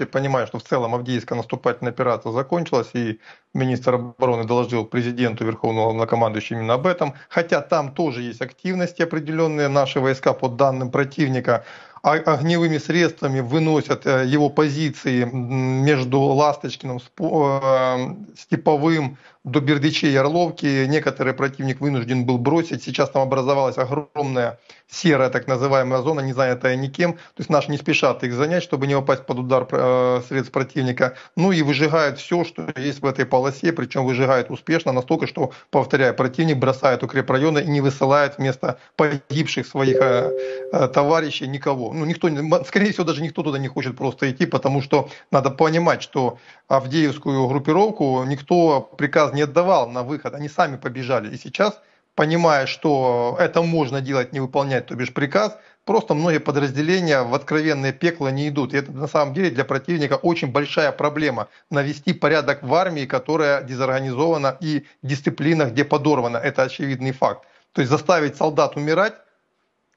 все понимают, что в целом Авдеевская наступательная операция закончилась, и министр обороны доложил президенту Верховного Главнокомандующего именно об этом. Хотя там тоже есть активности определенные. Наши войска, по данным противника, огневыми средствами выносят э, его позиции между Ласточкиным, э, Степовым, до Бердичей и Орловки. Некоторый противник вынужден был бросить. Сейчас там образовалась огромная серая так называемая зона, не занятая никем. То есть наши не спешат их занять, чтобы не попасть под удар э, средств противника. Ну и выжигают все, что есть в этой полосе, причем выжигают успешно настолько, что, повторяю, противник бросает укрепрайоны и не высылает вместо погибших своих товарищей никого. Ну никто, скорее всего, даже никто туда не хочет просто идти, потому что надо понимать, что Авдеевскую группировку никто приказ не отдавал на выход, они сами побежали. И сейчас понимая, что это можно делать, не выполнять, то бишь приказ, просто многие подразделения в откровенное пекло не идут. И это на самом деле для противника очень большая проблема. Навести порядок в армии, которая дезорганизована и дисциплина, где подорвана. Это очевидный факт. То есть заставить солдат умирать,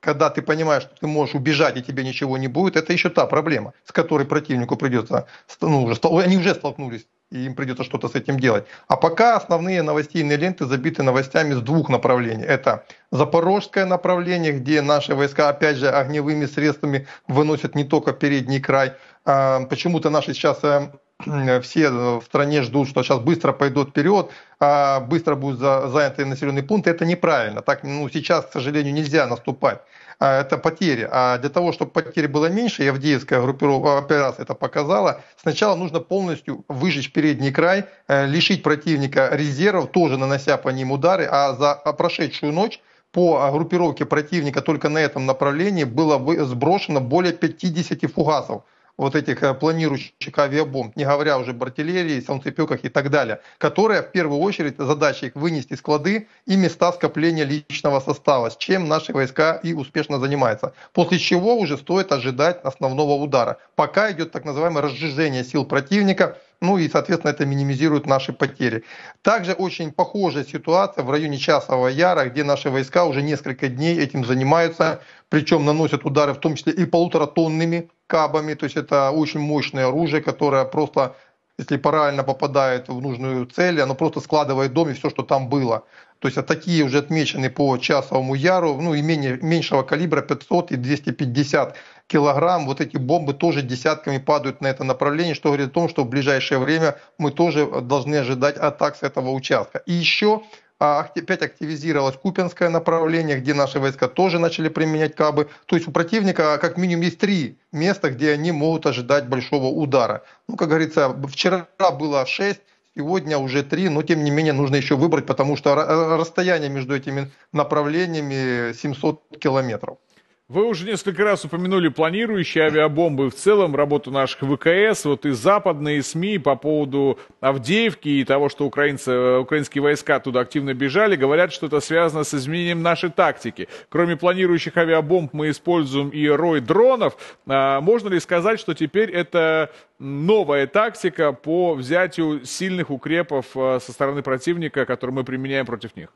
когда ты понимаешь, что ты можешь убежать и тебе ничего не будет, это еще та проблема, с которой противнику придется, ну, уже, они уже столкнулись и им придется что-то с этим делать. А пока основные новостейные ленты забиты новостями с двух направлений. Это запорожское направление, где наши войска, опять же, огневыми средствами выносят не только передний край. А, почему-то наши сейчас э, все в стране ждут, что сейчас быстро пойдут вперед, а быстро будут заняты населенные пункты. Это неправильно. Так, ну, сейчас, к сожалению, нельзя наступать. А, это потери. А для того, чтобы потери было меньше, и Авдеевская группировка, операция это показала, сначала нужно полностью выжечь передний край, э, лишить противника резервов, тоже нанося по ним удары, а за прошедшую ночь по группировке противника только на этом направлении было сброшено более 50 фугасов вот этих э, планирующих авиабомб, не говоря уже об артиллерии, солнцепеках и так далее, которая в первую очередь задача их вынести склады и места скопления личного состава, с чем наши войска и успешно занимаются. После чего уже стоит ожидать основного удара. Пока идет так называемое разжижение сил противника, ну и, соответственно, это минимизирует наши потери. Также очень похожая ситуация в районе Часового Яра, где наши войска уже несколько дней этим занимаются, причем наносят удары в том числе и полуторатонными кабами, то есть это очень мощное оружие, которое просто если правильно попадает в нужную цель, оно просто складывает дом и все, что там было. То есть а такие уже отмечены по часовому яру, ну и менее, меньшего калибра 500 и 250 килограмм. Вот эти бомбы тоже десятками падают на это направление, что говорит о том, что в ближайшее время мы тоже должны ожидать атак с этого участка. И еще опять активизировалось Купинское направление, где наши войска тоже начали применять кабы. То есть у противника как минимум есть три места, где они могут ожидать большого удара. Ну, как говорится, вчера было шесть, сегодня уже три, но тем не менее нужно еще выбрать, потому что расстояние между этими направлениями 700 километров. Вы уже несколько раз упомянули планирующие авиабомбы, в целом работу наших ВКС, вот и западные СМИ по поводу Авдеевки и того, что украинцы, украинские войска туда активно бежали, говорят, что это связано с изменением нашей тактики. Кроме планирующих авиабомб мы используем и рой дронов. А можно ли сказать, что теперь это новая тактика по взятию сильных укрепов а, со стороны противника, которые мы применяем против них?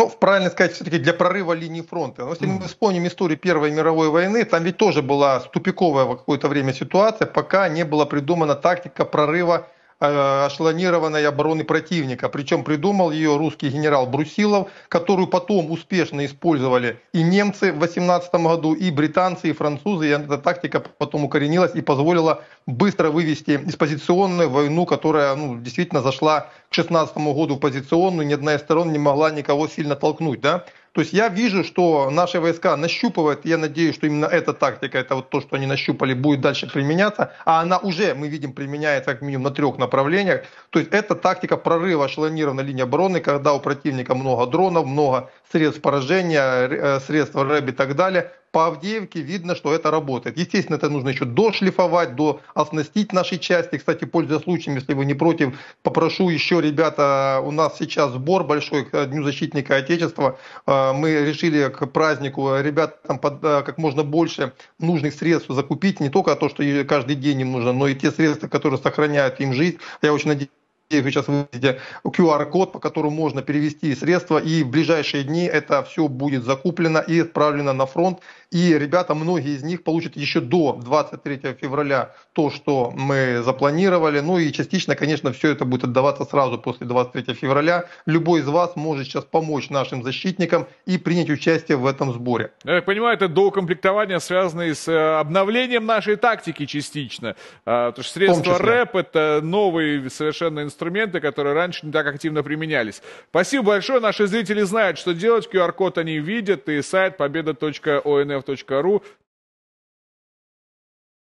Ну, правильно сказать, все-таки для прорыва линии фронта. Но если мы вспомним историю Первой мировой войны, там ведь тоже была тупиковая в какое-то время ситуация, пока не была придумана тактика прорыва эшелонированной обороны противника. Причем придумал ее русский генерал Брусилов, которую потом успешно использовали и немцы в 18 году, и британцы, и французы. И эта тактика потом укоренилась и позволила быстро вывести из позиционную войну, которая ну, действительно зашла к 16 году в позиционную, ни одна из сторон не могла никого сильно толкнуть. Да? То есть я вижу, что наши войска нащупывают, я надеюсь, что именно эта тактика, это вот то, что они нащупали, будет дальше применяться, а она уже, мы видим, применяется как минимум на трех направлениях. То есть это тактика прорыва эшелонированной линии обороны, когда у противника много дронов, много средств поражения, э, средств РЭБ и так далее по Авдеевке видно, что это работает. Естественно, это нужно еще дошлифовать, до оснастить наши части. Кстати, пользуясь случаем, если вы не против, попрошу еще, ребята, у нас сейчас сбор большой к Дню защитника Отечества. Э, мы решили к празднику ребятам э, как можно больше нужных средств закупить. Не только то, что каждый день им нужно, но и те средства, которые сохраняют им жизнь. Я очень надеюсь, вы сейчас видите QR-код, по которому можно перевести средства, и в ближайшие дни это все будет закуплено и отправлено на фронт. И ребята, многие из них получат еще до 23 февраля то, что мы запланировали. Ну и частично, конечно, все это будет отдаваться сразу после 23 февраля. Любой из вас может сейчас помочь нашим защитникам и принять участие в этом сборе. Я так понимаю, это доукомплектование, связанное с э, обновлением нашей тактики частично. А, потому что средства РЭП – это новые совершенно инструменты, которые раньше не так активно применялись. Спасибо большое. Наши зрители знают, что делать. QR-код они видят. И сайт победа.онф.ру